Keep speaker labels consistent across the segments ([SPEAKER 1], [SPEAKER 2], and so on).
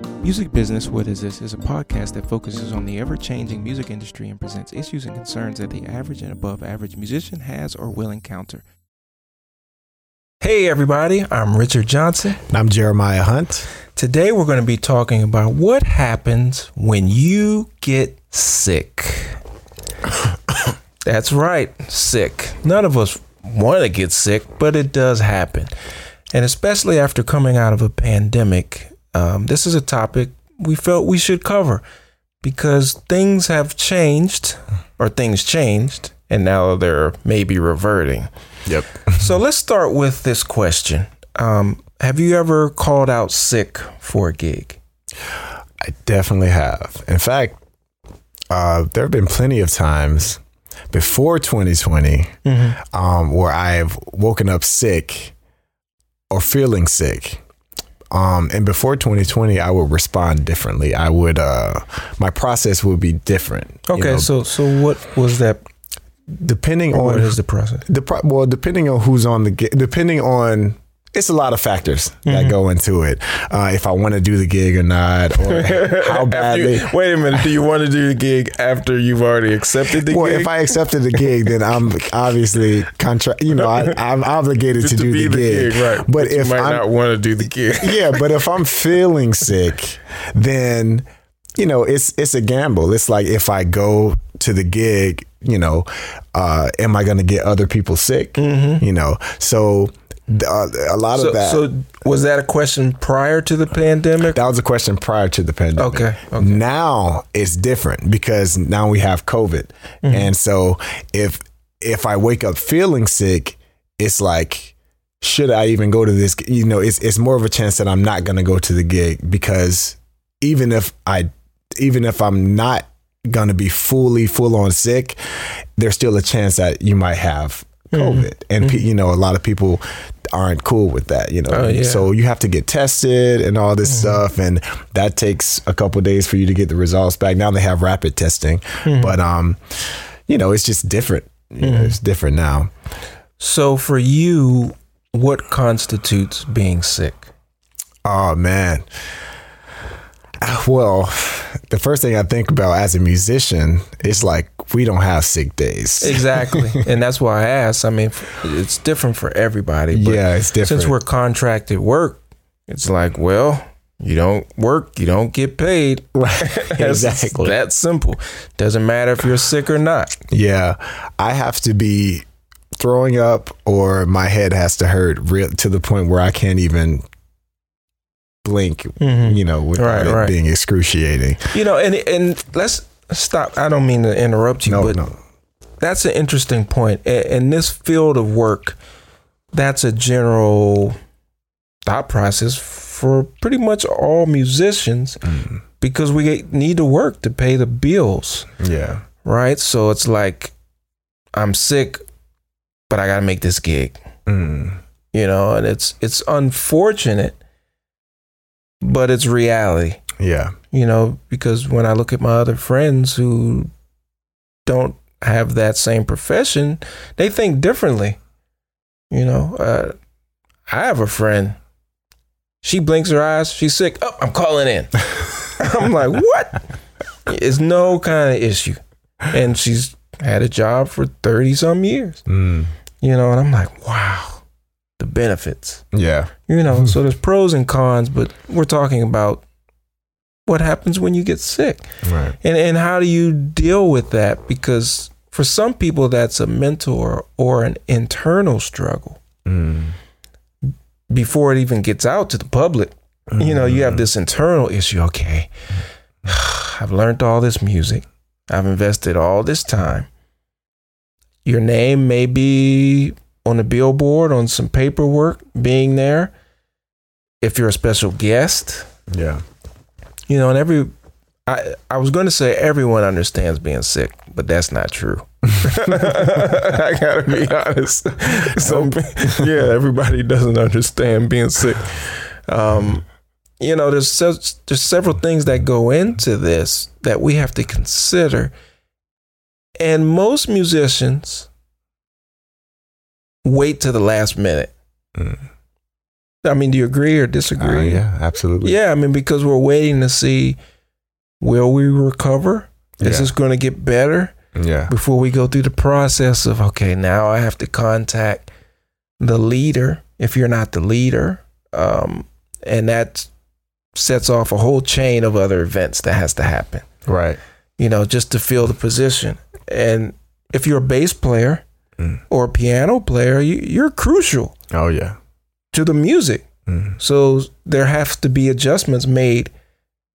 [SPEAKER 1] Music Business What Is This is a podcast that focuses on the ever changing music industry and presents issues and concerns that the average and above average musician has or will encounter. Hey, everybody, I'm Richard Johnson.
[SPEAKER 2] And I'm Jeremiah Hunt.
[SPEAKER 1] Today, we're going to be talking about what happens when you get sick. That's right, sick. None of us want to get sick, but it does happen. And especially after coming out of a pandemic, um, this is a topic we felt we should cover because things have changed, or things changed, and now they're maybe reverting.
[SPEAKER 2] Yep.
[SPEAKER 1] so let's start with this question um, Have you ever called out sick for a gig?
[SPEAKER 2] I definitely have. In fact, uh, there have been plenty of times before 2020 mm-hmm. um, where I've woken up sick or feeling sick. Um, and before 2020, I would respond differently. I would, uh, my process would be different.
[SPEAKER 1] Okay, you know? so so what was that?
[SPEAKER 2] Depending on
[SPEAKER 1] what is the process?
[SPEAKER 2] The pro- well, depending on who's on the depending on it's a lot of factors mm-hmm. that go into it. Uh, if I want to do the gig or not, or how badly.
[SPEAKER 1] You, wait a minute. Do you want to do the gig after you've already accepted the
[SPEAKER 2] well,
[SPEAKER 1] gig?
[SPEAKER 2] Well, if I accepted the gig, then I'm obviously contract. You know, I, am obligated to, to, do the, the gig.
[SPEAKER 1] gig. Right. But, but if I not want to do the gig,
[SPEAKER 2] yeah. But if I'm feeling sick, then you know it's it's a gamble. It's like if I go to the gig, you know, uh, am I going to get other people sick? Mm-hmm. You know, so uh, a lot
[SPEAKER 1] so,
[SPEAKER 2] of that.
[SPEAKER 1] So was that a question prior to the pandemic?
[SPEAKER 2] That was a question prior to the pandemic.
[SPEAKER 1] Okay. okay.
[SPEAKER 2] Now it's different because now we have COVID, mm-hmm. and so if if I wake up feeling sick, it's like should I even go to this? You know, it's it's more of a chance that I'm not going to go to the gig because even if I even if I'm not going to be fully full on sick, there's still a chance that you might have COVID. Mm-hmm. And mm-hmm. you know, a lot of people aren't cool with that, you know. Oh, yeah. So you have to get tested and all this mm-hmm. stuff and that takes a couple days for you to get the results back. Now they have rapid testing, mm-hmm. but um you know, it's just different. You know, mm-hmm. it's different now.
[SPEAKER 1] So for you, what constitutes being sick?
[SPEAKER 2] Oh man. Well, the first thing I think about as a musician is like we don't have sick days.
[SPEAKER 1] Exactly, and that's why I asked. I mean, it's different for everybody.
[SPEAKER 2] yeah, it's different.
[SPEAKER 1] Since we're contracted work, it's like, well, you don't work, you don't get paid.
[SPEAKER 2] Right. exactly.
[SPEAKER 1] That simple. Doesn't matter if you're sick or not.
[SPEAKER 2] Yeah, I have to be throwing up, or my head has to hurt real to the point where I can't even blink, mm-hmm. you know, without right, it right. being excruciating.
[SPEAKER 1] You know, and and let's stop. I don't mean to interrupt you, no, but no. that's an interesting point. In this field of work, that's a general thought process for pretty much all musicians mm. because we need to work to pay the bills.
[SPEAKER 2] Yeah.
[SPEAKER 1] Right. So it's like I'm sick, but I got to make this gig. Mm. You know, and it's it's unfortunate but it's reality.
[SPEAKER 2] Yeah.
[SPEAKER 1] You know, because when I look at my other friends who don't have that same profession, they think differently. You know, uh, I have a friend. She blinks her eyes. She's sick. Oh, I'm calling in. I'm like, what? It's no kind of issue. And she's had a job for 30 some years. Mm. You know, and I'm like, wow benefits.
[SPEAKER 2] Yeah.
[SPEAKER 1] You know, so there's pros and cons, but we're talking about what happens when you get sick.
[SPEAKER 2] Right.
[SPEAKER 1] And and how do you deal with that because for some people that's a mental or, or an internal struggle. Mm. Before it even gets out to the public. Mm. You know, you have this internal issue, okay. I've learned all this music. I've invested all this time. Your name may be on a billboard, on some paperwork, being there. If you're a special guest,
[SPEAKER 2] yeah,
[SPEAKER 1] you know, and every I I was going to say everyone understands being sick, but that's not true. I gotta be honest. So yeah, everybody doesn't understand being sick. Um, you know, there's there's several things that go into this that we have to consider, and most musicians wait to the last minute. Mm. I mean, do you agree or
[SPEAKER 2] Uh,
[SPEAKER 1] disagree?
[SPEAKER 2] yeah, absolutely.
[SPEAKER 1] Yeah, I mean, because we're waiting to see will we recover? Is
[SPEAKER 2] Yeah.
[SPEAKER 1] this going to get better
[SPEAKER 2] Yeah.
[SPEAKER 1] before we go through the process of okay, now I have to contact the leader if you're not the leader, um, and that sets off a whole chain of other events that has to happen.
[SPEAKER 2] Right.
[SPEAKER 1] You know, just to fill the position. And if you're a bass player
[SPEAKER 2] Mm.
[SPEAKER 1] or a piano player, you, you're crucial
[SPEAKER 2] Oh yeah.
[SPEAKER 1] to the music.
[SPEAKER 2] Mm.
[SPEAKER 1] So there have to be adjustments made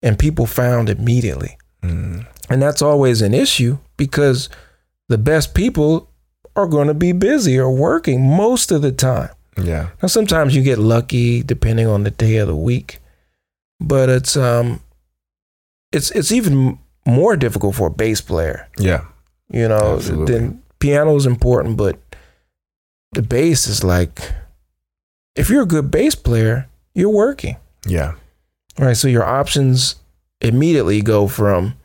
[SPEAKER 1] and people found immediately.
[SPEAKER 2] Mm.
[SPEAKER 1] And that's always an issue because the best people are going to be busy or working most of the time.
[SPEAKER 2] Yeah.
[SPEAKER 1] Now sometimes you get lucky depending on the day of the week, but it's um it's it's even more difficult for a bass player,
[SPEAKER 2] Yeah.
[SPEAKER 1] you know,
[SPEAKER 2] Absolutely.
[SPEAKER 1] than piano is important, but the bass is like if you're a good bass player, you're working.
[SPEAKER 2] Yeah.
[SPEAKER 1] Right. So your options immediately go from,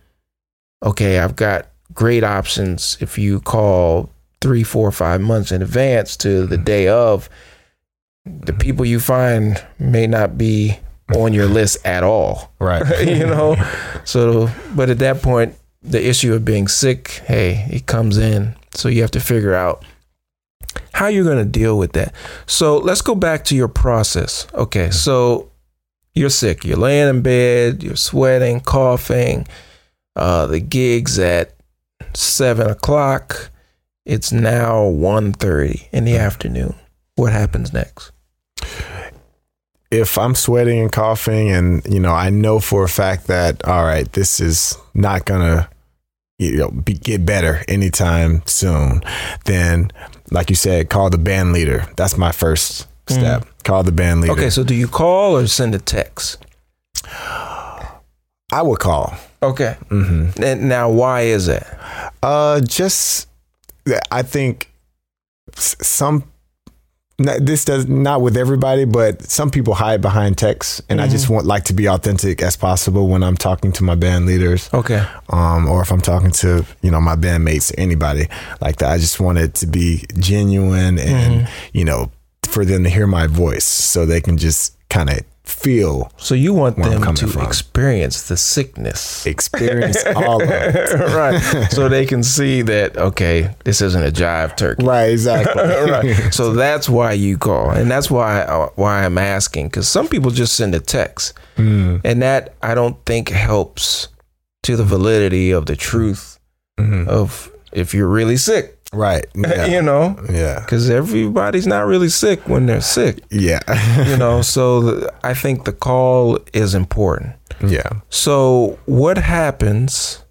[SPEAKER 1] okay, I've got great options if you call three, four, five months in advance to the mm-hmm. day of. The people you find may not be on your list at all,
[SPEAKER 2] Right.
[SPEAKER 1] you know? So, but at that point, the issue of being sick, hey, it comes in. So you have to figure out how you're going to deal with that. So let's go back to your process. Okay. So you're sick. You're laying in bed. You're sweating, coughing. Uh, the gig's at seven o'clock. It's now 1.30 in the afternoon. What happens next?
[SPEAKER 2] if I'm sweating and coughing, and you know, I know for a fact that all right, this is not gonna you know be, get better anytime soon, then like you said, call the band leader. That's my first step. Call the band leader.
[SPEAKER 1] Okay, so do you call or send a text?
[SPEAKER 2] I would call.
[SPEAKER 1] Okay.
[SPEAKER 2] Mm-hmm.
[SPEAKER 1] And now, why is it?
[SPEAKER 2] Uh, just I think some. This does not with everybody, but some people hide behind text, and I just want like to be authentic as possible when I'm talking to my band leaders.
[SPEAKER 1] Okay.
[SPEAKER 2] um, or if I'm talking to you know my bandmates, anybody like that. I just want it to be genuine and you know for them to hear my voice, so they can just kind of feel,
[SPEAKER 1] So you want them to
[SPEAKER 2] from.
[SPEAKER 1] experience the sickness.
[SPEAKER 2] experience all of it.
[SPEAKER 1] right. So they can see that, okay, this isn't a jive turkey.
[SPEAKER 2] Right, exactly.
[SPEAKER 1] right. So that's why you call, and that's why uh, why I'm asking because some people just send a text,
[SPEAKER 2] Mm,
[SPEAKER 1] and that I don't think helps to the validity of the truth
[SPEAKER 2] mhm.
[SPEAKER 1] of if you're really sick.
[SPEAKER 2] Right. Yeah.
[SPEAKER 1] you know,
[SPEAKER 2] Yeah.
[SPEAKER 1] because everybody's not really sick when they're sick.
[SPEAKER 2] Yeah.
[SPEAKER 1] You know, so the, I think the call is important.
[SPEAKER 2] yeah.
[SPEAKER 1] So what happens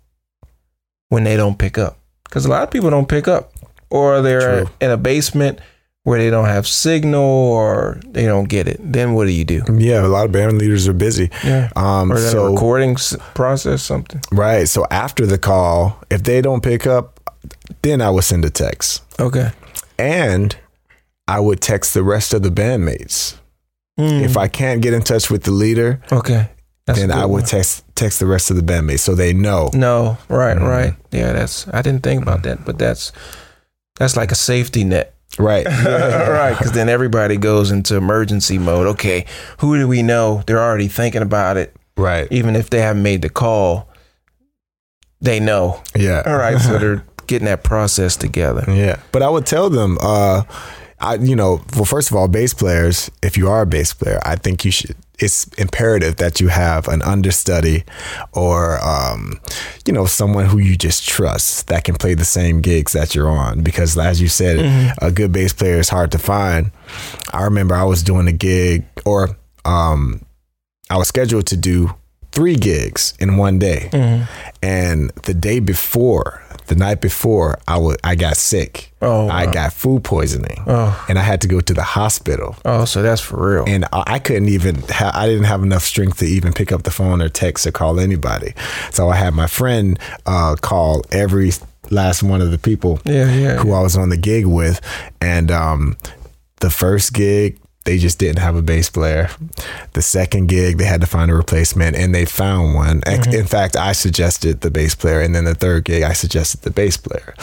[SPEAKER 1] when they don't pick up? Because a lot of people don't pick up, or they're
[SPEAKER 2] True.
[SPEAKER 1] in a basement where they don't have signal, or they don't get it. Then what do you do?
[SPEAKER 2] Yeah. A lot of band leaders are busy.
[SPEAKER 1] Yeah.
[SPEAKER 2] Um,
[SPEAKER 1] Or
[SPEAKER 2] so
[SPEAKER 1] recording process, something.
[SPEAKER 2] right. So after the call, if they don't pick up, then I would send a text.
[SPEAKER 1] Okay.
[SPEAKER 2] and I would text the rest of the bandmates.
[SPEAKER 1] Mm.
[SPEAKER 2] If I can't get in touch with the leader,
[SPEAKER 1] okay, That's
[SPEAKER 2] then I would
[SPEAKER 1] one.
[SPEAKER 2] text text the rest of the bandmates so they know.
[SPEAKER 1] No, right,
[SPEAKER 2] Mhm.
[SPEAKER 1] right. Yeah, that's. I didn't think about that, but that's that's like a safety net.
[SPEAKER 2] Right.
[SPEAKER 1] right, because then everybody goes into emergency mode. Okay, who do we know? They're already thinking about it.
[SPEAKER 2] Right.
[SPEAKER 1] even if they haven't made the call, they know.
[SPEAKER 2] Yeah.
[SPEAKER 1] All right, so they're getting that process together.
[SPEAKER 2] Yeah. But I would tell them, uh, I, you know, well, first of all, bass players, if you are a bass player, I think you should, it's imperative that you have an understudy or, um, you know, someone who you just trust that can play the same gigs that you're on. Because as you said, a good bass player is hard to find. I remember I was doing a gig or, um, I was scheduled to do three gigs in one day. And the day before, the night before, I wa- I got sick.
[SPEAKER 1] Oh,
[SPEAKER 2] I got food poisoning,
[SPEAKER 1] Oh,
[SPEAKER 2] and I had to go to the hospital.
[SPEAKER 1] oh, so that's for real.
[SPEAKER 2] And I I couldn't even. Ha- I didn't have enough strength to even pick up the phone or text or call anybody. So I had my friend uh, call every last one of the people
[SPEAKER 1] yeah, yeah.
[SPEAKER 2] who I was on the gig with, and um, the first gig they just didn't have a bass player. The second gig they had to find a replacement, and they found one. Ex- In fact, I suggested the bass player, and then the third gig I suggested the bass player.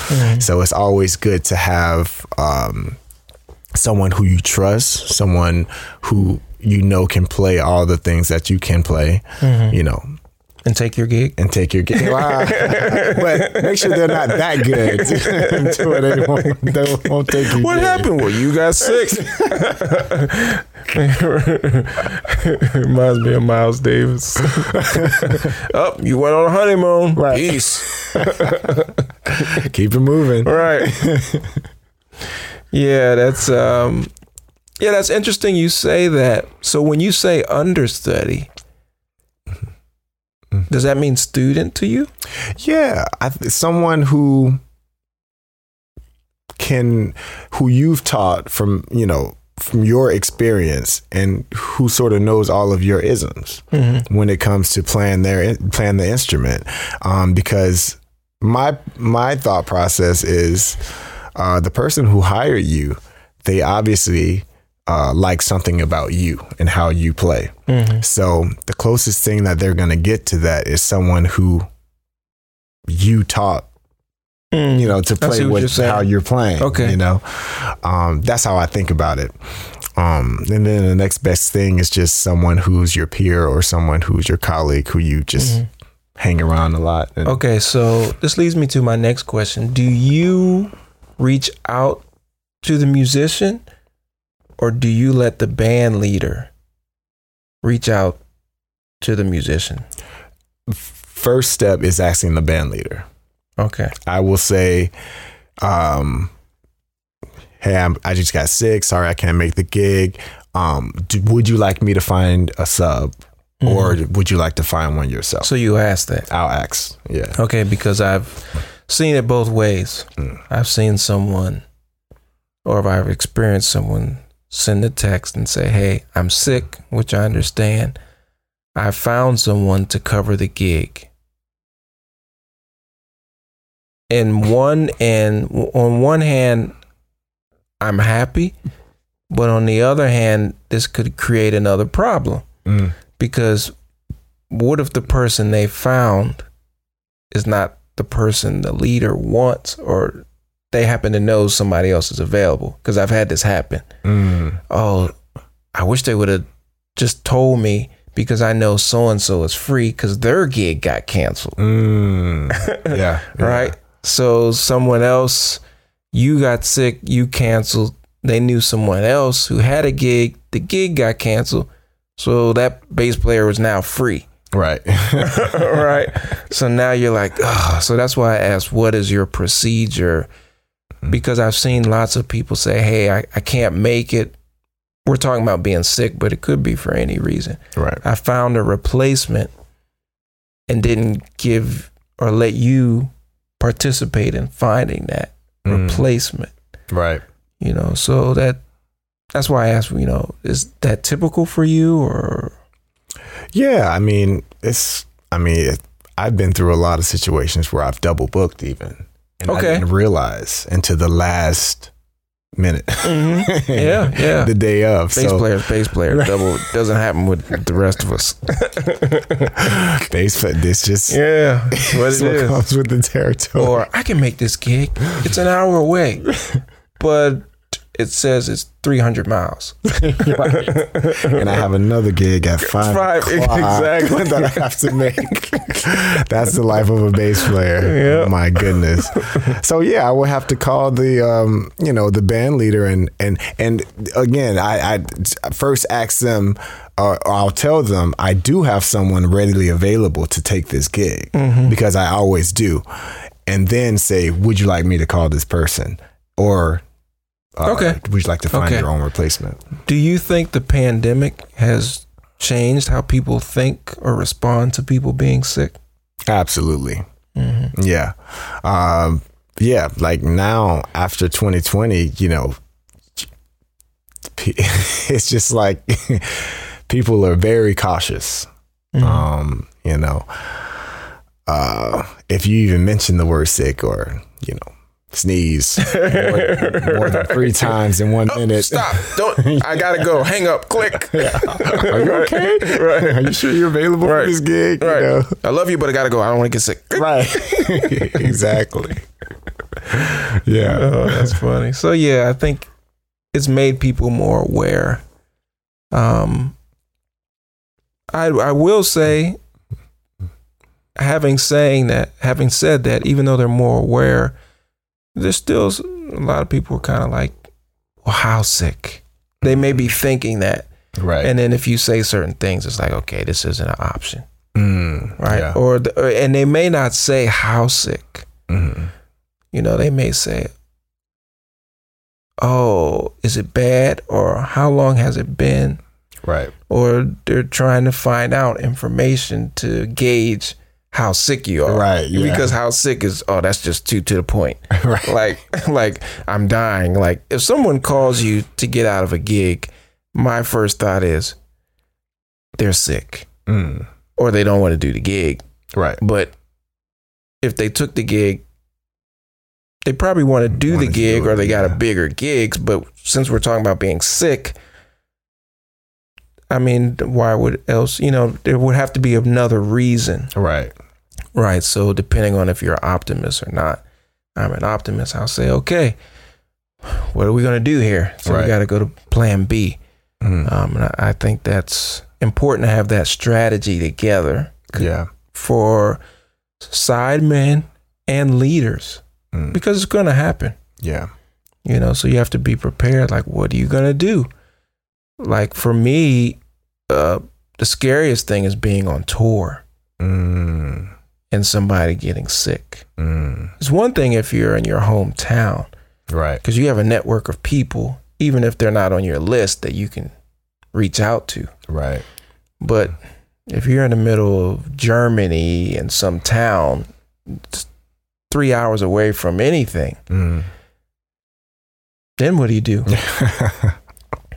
[SPEAKER 2] So it's always good to have um, someone who you trust, someone who you know can play all the things that you can play,
[SPEAKER 1] Mm-hmm.
[SPEAKER 2] you know,
[SPEAKER 1] And take your gig.
[SPEAKER 2] and take your gig. Wow. but make sure they're not that good. They won't, they won't take your
[SPEAKER 1] What
[SPEAKER 2] gig.
[SPEAKER 1] happened? Well, you got sick. Reminds me of Miles Davis. oh, you went on a honeymoon.
[SPEAKER 2] Right.
[SPEAKER 1] Peace.
[SPEAKER 2] Keep it moving.
[SPEAKER 1] Right. yeah, that's um yeah, that's interesting you say that. So when you say understudy, does that mean student to you?
[SPEAKER 2] Yeah, I, th- someone who can, who you've taught from, you know, from your experience, and who sort of knows all of your isms when it comes to playing their playing the instrument. Um, because my my thought process is, uh, the person who hired you, they obviously uh, like something about you and how you play. So the closest thing that they're going to get to that is someone who you taught, you know, to play
[SPEAKER 1] what you're
[SPEAKER 2] with how you're playing.
[SPEAKER 1] Okay.
[SPEAKER 2] You know, um, that's how I think about it. Um, and then the next best thing is just someone who's your peer or someone who's your colleague who you just
[SPEAKER 1] Mm-hmm.
[SPEAKER 2] hang around a lot. And
[SPEAKER 1] Okay, so this leads me to my next question. Do you reach out to the musician or do you let the band leader reach out to the musician?
[SPEAKER 2] First step is asking the band leader.
[SPEAKER 1] Okay.
[SPEAKER 2] I will say, um, hey, I'm, I just got sick. Sorry, I can't make the gig. Um, do, would you like me to find a sub, or would you like to find one yourself?
[SPEAKER 1] So you asked that.
[SPEAKER 2] I'll ask. Yeah.
[SPEAKER 1] Okay, because I've seen it both ways. I've seen someone, or if I've experienced someone, send a text and say, "Hey, I'm sick," which I understand. I found someone to cover the gig. In one and on one hand, I'm happy, but on the other hand, this could create another problem
[SPEAKER 2] Mm.
[SPEAKER 1] because what if the person they found is not the person the leader wants or they happen to know somebody else is available because i've had this happen
[SPEAKER 2] Mm.
[SPEAKER 1] oh i wish they would have just told me because i know so and so is free because their gig got canceled
[SPEAKER 2] Mm. Yeah.
[SPEAKER 1] right so someone else you got sick you canceled they knew someone else who had a gig the gig got canceled so that bass player was now free
[SPEAKER 2] Right.
[SPEAKER 1] right? So now you're like, oh, so that's why I asked, what is your procedure? Because I've seen lots of people say, hey, I, I can't make it. We're talking about being sick, but it could be for any reason.
[SPEAKER 2] right.
[SPEAKER 1] I found a replacement and didn't give or let you participate in finding that
[SPEAKER 2] Mm.
[SPEAKER 1] replacement.
[SPEAKER 2] Right.
[SPEAKER 1] You know, so that that's why I asked, you know, is that typical for you or
[SPEAKER 2] Yeah, I mean, it's. I mean, it, I've been through a lot of situations where I've double booked even, and I
[SPEAKER 1] Okay.
[SPEAKER 2] didn't realize until the last minute. Mm-hmm.
[SPEAKER 1] Yeah, yeah.
[SPEAKER 2] the day of.
[SPEAKER 1] bass
[SPEAKER 2] so
[SPEAKER 1] player, bass player, double doesn't happen with the rest of us.
[SPEAKER 2] bass player, this just
[SPEAKER 1] Yeah, what
[SPEAKER 2] this what comes with the territory.
[SPEAKER 1] Or I can make this gig. It's an hour away, but it says it's 300 miles.
[SPEAKER 2] and I have another gig at five,
[SPEAKER 1] Five,
[SPEAKER 2] o'clock
[SPEAKER 1] exactly.
[SPEAKER 2] that I have to make. That's the life of a bass player.
[SPEAKER 1] Yeah.
[SPEAKER 2] My goodness. So yeah, I will have to call the um, you know, the band leader and and and again, I, I first ask them. Uh, I'll tell them I do have someone readily available to take this gig
[SPEAKER 1] Mm-hmm.
[SPEAKER 2] because I always do, and then say, "Would you like me to call this person?" Or uh,
[SPEAKER 1] Okay.
[SPEAKER 2] would you like to find
[SPEAKER 1] Okay.
[SPEAKER 2] your own replacement?
[SPEAKER 1] Do you think the pandemic has changed how people think or respond to people being sick?
[SPEAKER 2] Absolutely. Yeah. Um, yeah. Like now, after 2020, you know, it's just like people are very cautious. Um, you know, uh, if you even mention the word sick or, you know, sneeze more, more than three times in one minute.
[SPEAKER 1] Oh, Stop! Don't! I gotta go. Hang up. Click.
[SPEAKER 2] Are you okay?
[SPEAKER 1] Right.
[SPEAKER 2] Are you sure you're available
[SPEAKER 1] Right.
[SPEAKER 2] for this gig? You know?
[SPEAKER 1] I love you, but I gotta go. I don't want to get sick.
[SPEAKER 2] Right. exactly. Yeah.
[SPEAKER 1] Oh, that's funny. So yeah, I think it's made people more aware Um, I I will say, having saying that, having said that, even though they're more aware, there's still a lot of people are kind of like, well, how sick? They may be thinking that,
[SPEAKER 2] Right.
[SPEAKER 1] and then if you say certain things, it's like, okay, this isn't an option,
[SPEAKER 2] Mm,
[SPEAKER 1] right?
[SPEAKER 2] Yeah.
[SPEAKER 1] Or, the, or and they may not say how sick.
[SPEAKER 2] Mhm.
[SPEAKER 1] You know, they may say, "Oh, is it bad?" or "How long has it been?"
[SPEAKER 2] Right.
[SPEAKER 1] or they're trying to find out information to gauge how sick you are.
[SPEAKER 2] Right, yeah.
[SPEAKER 1] Because how sick is oh that's just too to the point.
[SPEAKER 2] right.
[SPEAKER 1] Like like I'm dying. Like if someone calls you to get out of a gig, my first thought is they're sick
[SPEAKER 2] Mm,
[SPEAKER 1] or they don't want to do the gig.
[SPEAKER 2] right.
[SPEAKER 1] But if they took the gig, they probably want to do the
[SPEAKER 2] do
[SPEAKER 1] gig
[SPEAKER 2] it,
[SPEAKER 1] or they got a bigger gigs. But since we're talking about being sick, I mean, why would else? You know, there would have to be another reason,
[SPEAKER 2] Right.
[SPEAKER 1] Right? So depending on if you're an optimist or not, I'm an optimist. I'll say, okay, what are we gonna do here? So
[SPEAKER 2] Right.
[SPEAKER 1] we got to go to Plan B.
[SPEAKER 2] Mm,
[SPEAKER 1] Um, and I, I think that's important to have that strategy together
[SPEAKER 2] yeah.
[SPEAKER 1] for side men and leaders
[SPEAKER 2] Mm,
[SPEAKER 1] because it's going to happen
[SPEAKER 2] yeah.
[SPEAKER 1] you know so you have to be prepared like what are you going to do like for me uh the scariest thing is being on tour
[SPEAKER 2] Mm,
[SPEAKER 1] and somebody getting sick
[SPEAKER 2] mm,
[SPEAKER 1] it's one thing if you're in your hometown
[SPEAKER 2] right.
[SPEAKER 1] because you have a network of people even if they're not on your list that you can reach out to
[SPEAKER 2] Right.
[SPEAKER 1] but if you're in the middle of germany in some town three hours away from anything
[SPEAKER 2] Mm.
[SPEAKER 1] then what do you do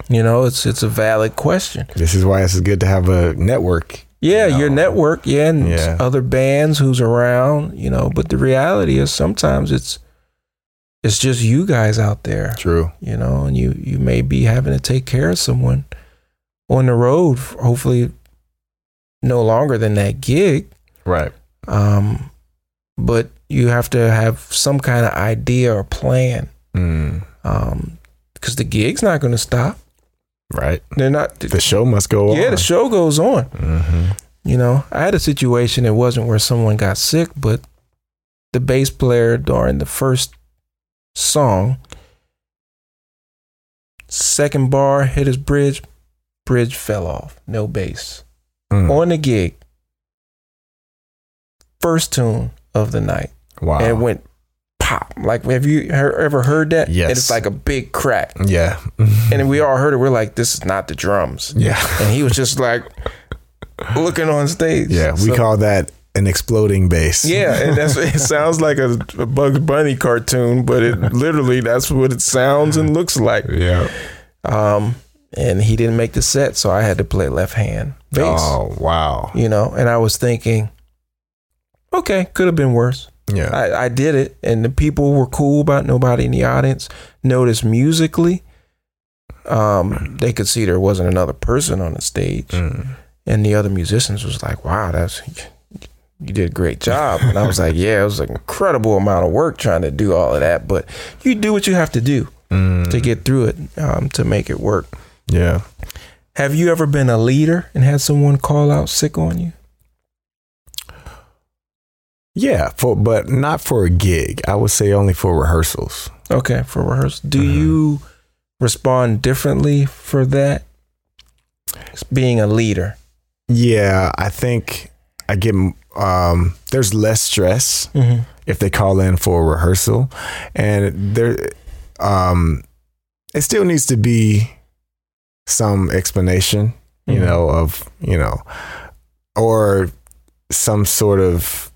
[SPEAKER 1] You know, it's it's a valid question.
[SPEAKER 2] this is why it's good to have a network.
[SPEAKER 1] Yeah,
[SPEAKER 2] You
[SPEAKER 1] your network, yeah, and
[SPEAKER 2] Yeah.
[SPEAKER 1] other bands who's around, you know, but the reality is sometimes it's it's just you guys out there,
[SPEAKER 2] True.
[SPEAKER 1] you know, and you you may be having to take care of someone on the road, hopefully no longer than that gig.
[SPEAKER 2] Right.
[SPEAKER 1] Um but you have to have some kind of idea or plan.
[SPEAKER 2] Mm.
[SPEAKER 1] Um because the gig's not going to stop.
[SPEAKER 2] Right.
[SPEAKER 1] They're not
[SPEAKER 2] The show must go on.
[SPEAKER 1] Yeah, the show goes on.
[SPEAKER 2] hmm
[SPEAKER 1] You know, I had a situation. It wasn't where someone got sick, but the bass player during the first song, second bar hit his bridge, bridge fell off, no bass
[SPEAKER 2] Mm.
[SPEAKER 1] on the gig. First tune of the night,
[SPEAKER 2] Wow.
[SPEAKER 1] and it went pop. Like, have you ever heard that?
[SPEAKER 2] Yes.
[SPEAKER 1] And it's like a big crack,
[SPEAKER 2] yeah.
[SPEAKER 1] and we all heard it. We're like, this is not the drums,
[SPEAKER 2] yeah.
[SPEAKER 1] and he was just like looking on stage.
[SPEAKER 2] Yeah. We
[SPEAKER 1] So-
[SPEAKER 2] call that an exploding bass.
[SPEAKER 1] Yeah, and that's it sounds like a, a Bugs Bunny cartoon, but it literally that's what it sounds and looks like.
[SPEAKER 2] Yeah.
[SPEAKER 1] Um, and he didn't make the set, so I had to play left hand bass.
[SPEAKER 2] Oh wow.
[SPEAKER 1] You know, and I was thinking, okay, could have been worse.
[SPEAKER 2] Yeah.
[SPEAKER 1] I, I did it, and the people were cool about it. nobody in the audience noticed musically. Um, they could see there wasn't another person on the stage
[SPEAKER 2] Mm.
[SPEAKER 1] and the other musicians was like, "Wow, that's you did a great job." And I was like, "Yeah, it was an incredible amount of work trying to do all of that, but you do what you have to do
[SPEAKER 2] Mm.
[SPEAKER 1] to get through it um, to make it work."
[SPEAKER 2] Yeah.
[SPEAKER 1] Have you ever been a leader and had someone call out sick on you?
[SPEAKER 2] Yeah. For but not for a gig. I would say only for rehearsals.
[SPEAKER 1] Okay, for rehearsal, do
[SPEAKER 2] Mhm.
[SPEAKER 1] you respond differently for that? Being a leader.
[SPEAKER 2] Yeah. I think I get um. There's less stress.
[SPEAKER 1] Mm-hmm.
[SPEAKER 2] if they call in for a rehearsal and there um it still needs to be some explanation you
[SPEAKER 1] Mhm.
[SPEAKER 2] know of you know or some sort of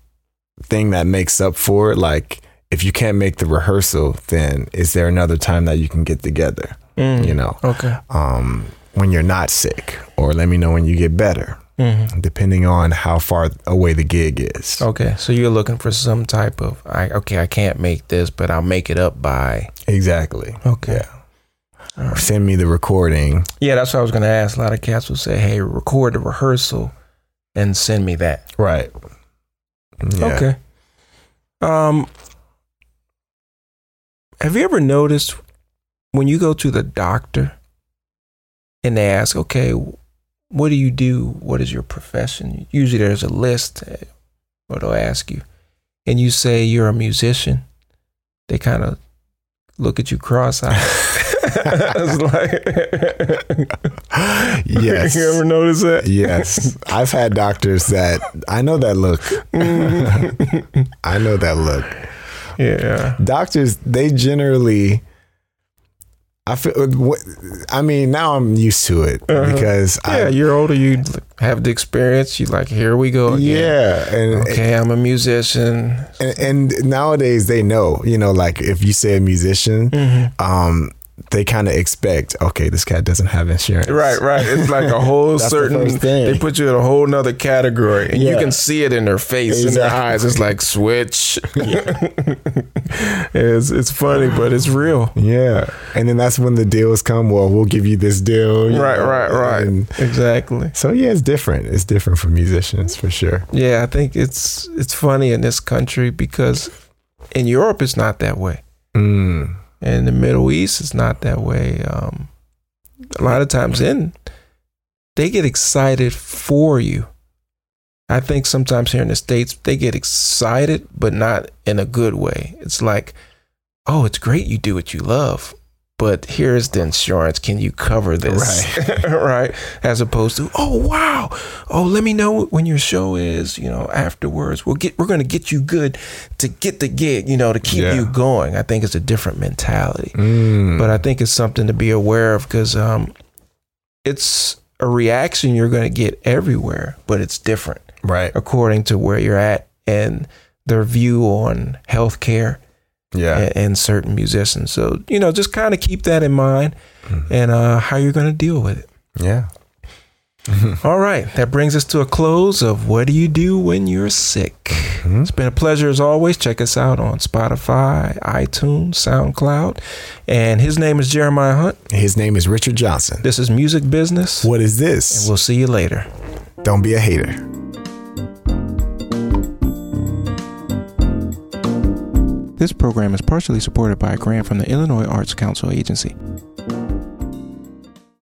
[SPEAKER 2] thing that makes up for it like if you can't make the rehearsal then is there another time that you can get together
[SPEAKER 1] Mm.
[SPEAKER 2] you know
[SPEAKER 1] Okay.
[SPEAKER 2] um when you're not sick or let me know when you get better
[SPEAKER 1] Mm-hmm.
[SPEAKER 2] depending on how far away the gig is
[SPEAKER 1] Okay, so you're looking for some type of, I, okay, I can't make this, but I'll make it up by.
[SPEAKER 2] exactly
[SPEAKER 1] Okay.
[SPEAKER 2] Yeah.
[SPEAKER 1] Right.
[SPEAKER 2] send me the recording
[SPEAKER 1] Yeah, that's what I was going to ask. A lot of cats will say, hey, record the rehearsal and send me that.
[SPEAKER 2] Right. Yeah.
[SPEAKER 1] Okay. Um, have you ever noticed when you go to the doctor and they ask, okay, what do you do? What is your profession? Usually there's a list, uh, or they'll ask you, and you say you're a musician. They kind of look at you cross-eyed. it's like,
[SPEAKER 2] Yes.
[SPEAKER 1] you ever notice that?
[SPEAKER 2] Yes. I've had doctors that I know that look. I know that look.
[SPEAKER 1] Yeah.
[SPEAKER 2] Doctors, they generally I feel I mean, now I'm used to it
[SPEAKER 1] Uh-huh.
[SPEAKER 2] because
[SPEAKER 1] Yeah,
[SPEAKER 2] I
[SPEAKER 1] you're older. You have the experience. You like, here we go again.
[SPEAKER 2] yeah, and
[SPEAKER 1] Okay, I'm a musician.
[SPEAKER 2] and, and nowadays they know, you know, like if you say a musician,
[SPEAKER 1] Mm-hmm.
[SPEAKER 2] um, they kind of expect, okay, this cat doesn't have insurance.
[SPEAKER 1] Right, right. It's like a whole
[SPEAKER 2] the
[SPEAKER 1] certain.
[SPEAKER 2] thing.
[SPEAKER 1] They put you in a whole nother category, and you can see it in their face, in their eyes. It's like switch. it's it's funny, but it's real.
[SPEAKER 2] Yeah. And then that's when the deals come. Well, we'll give you this deal. you
[SPEAKER 1] Right,
[SPEAKER 2] know,
[SPEAKER 1] right, right.
[SPEAKER 2] and-
[SPEAKER 1] exactly.
[SPEAKER 2] so yeah, it's different. It's different for musicians for sure.
[SPEAKER 1] Yeah, I think it's it's funny in this country because in Europe it's not that way.
[SPEAKER 2] Mm.
[SPEAKER 1] In the Middle East it's not that way. Um, a lot of times in they get excited for you. I think sometimes here in the States they get excited, but not in a good way. It's like, oh, it's great you do what you love. But here's the insurance. Can you cover this? Right. right. As opposed to, oh wow. Oh, let me know when your show is, you know, afterwards. We'll get we're gonna get you good to get the gig, you know, to keep
[SPEAKER 2] Yeah.
[SPEAKER 1] you going. I think it's a different mentality
[SPEAKER 2] Mm.
[SPEAKER 1] but I think it's something to be aware of because um, it's a reaction you're going to get everywhere, but it's different
[SPEAKER 2] right.
[SPEAKER 1] according to where you're at and their view on healthcare
[SPEAKER 2] Yeah.
[SPEAKER 1] and, and certain musicians. So you know, just kind of keep that in mind
[SPEAKER 2] Mm-hmm.
[SPEAKER 1] and uh, how you're going to deal with it.
[SPEAKER 2] Yeah.
[SPEAKER 1] All right, that brings us to a close of what do you do when you're sick.
[SPEAKER 2] Mm-hmm.
[SPEAKER 1] It's been a pleasure as always. Check us out on Spotify, iTunes, SoundCloud, and his name is Jeremiah Hunt.
[SPEAKER 2] His name is Richard Johnson.
[SPEAKER 1] This is Music Business.
[SPEAKER 2] What is this?
[SPEAKER 1] We'll see you later.
[SPEAKER 2] Don't be a hater.
[SPEAKER 1] This program is partially supported by a grant from the Illinois Arts Council Agency.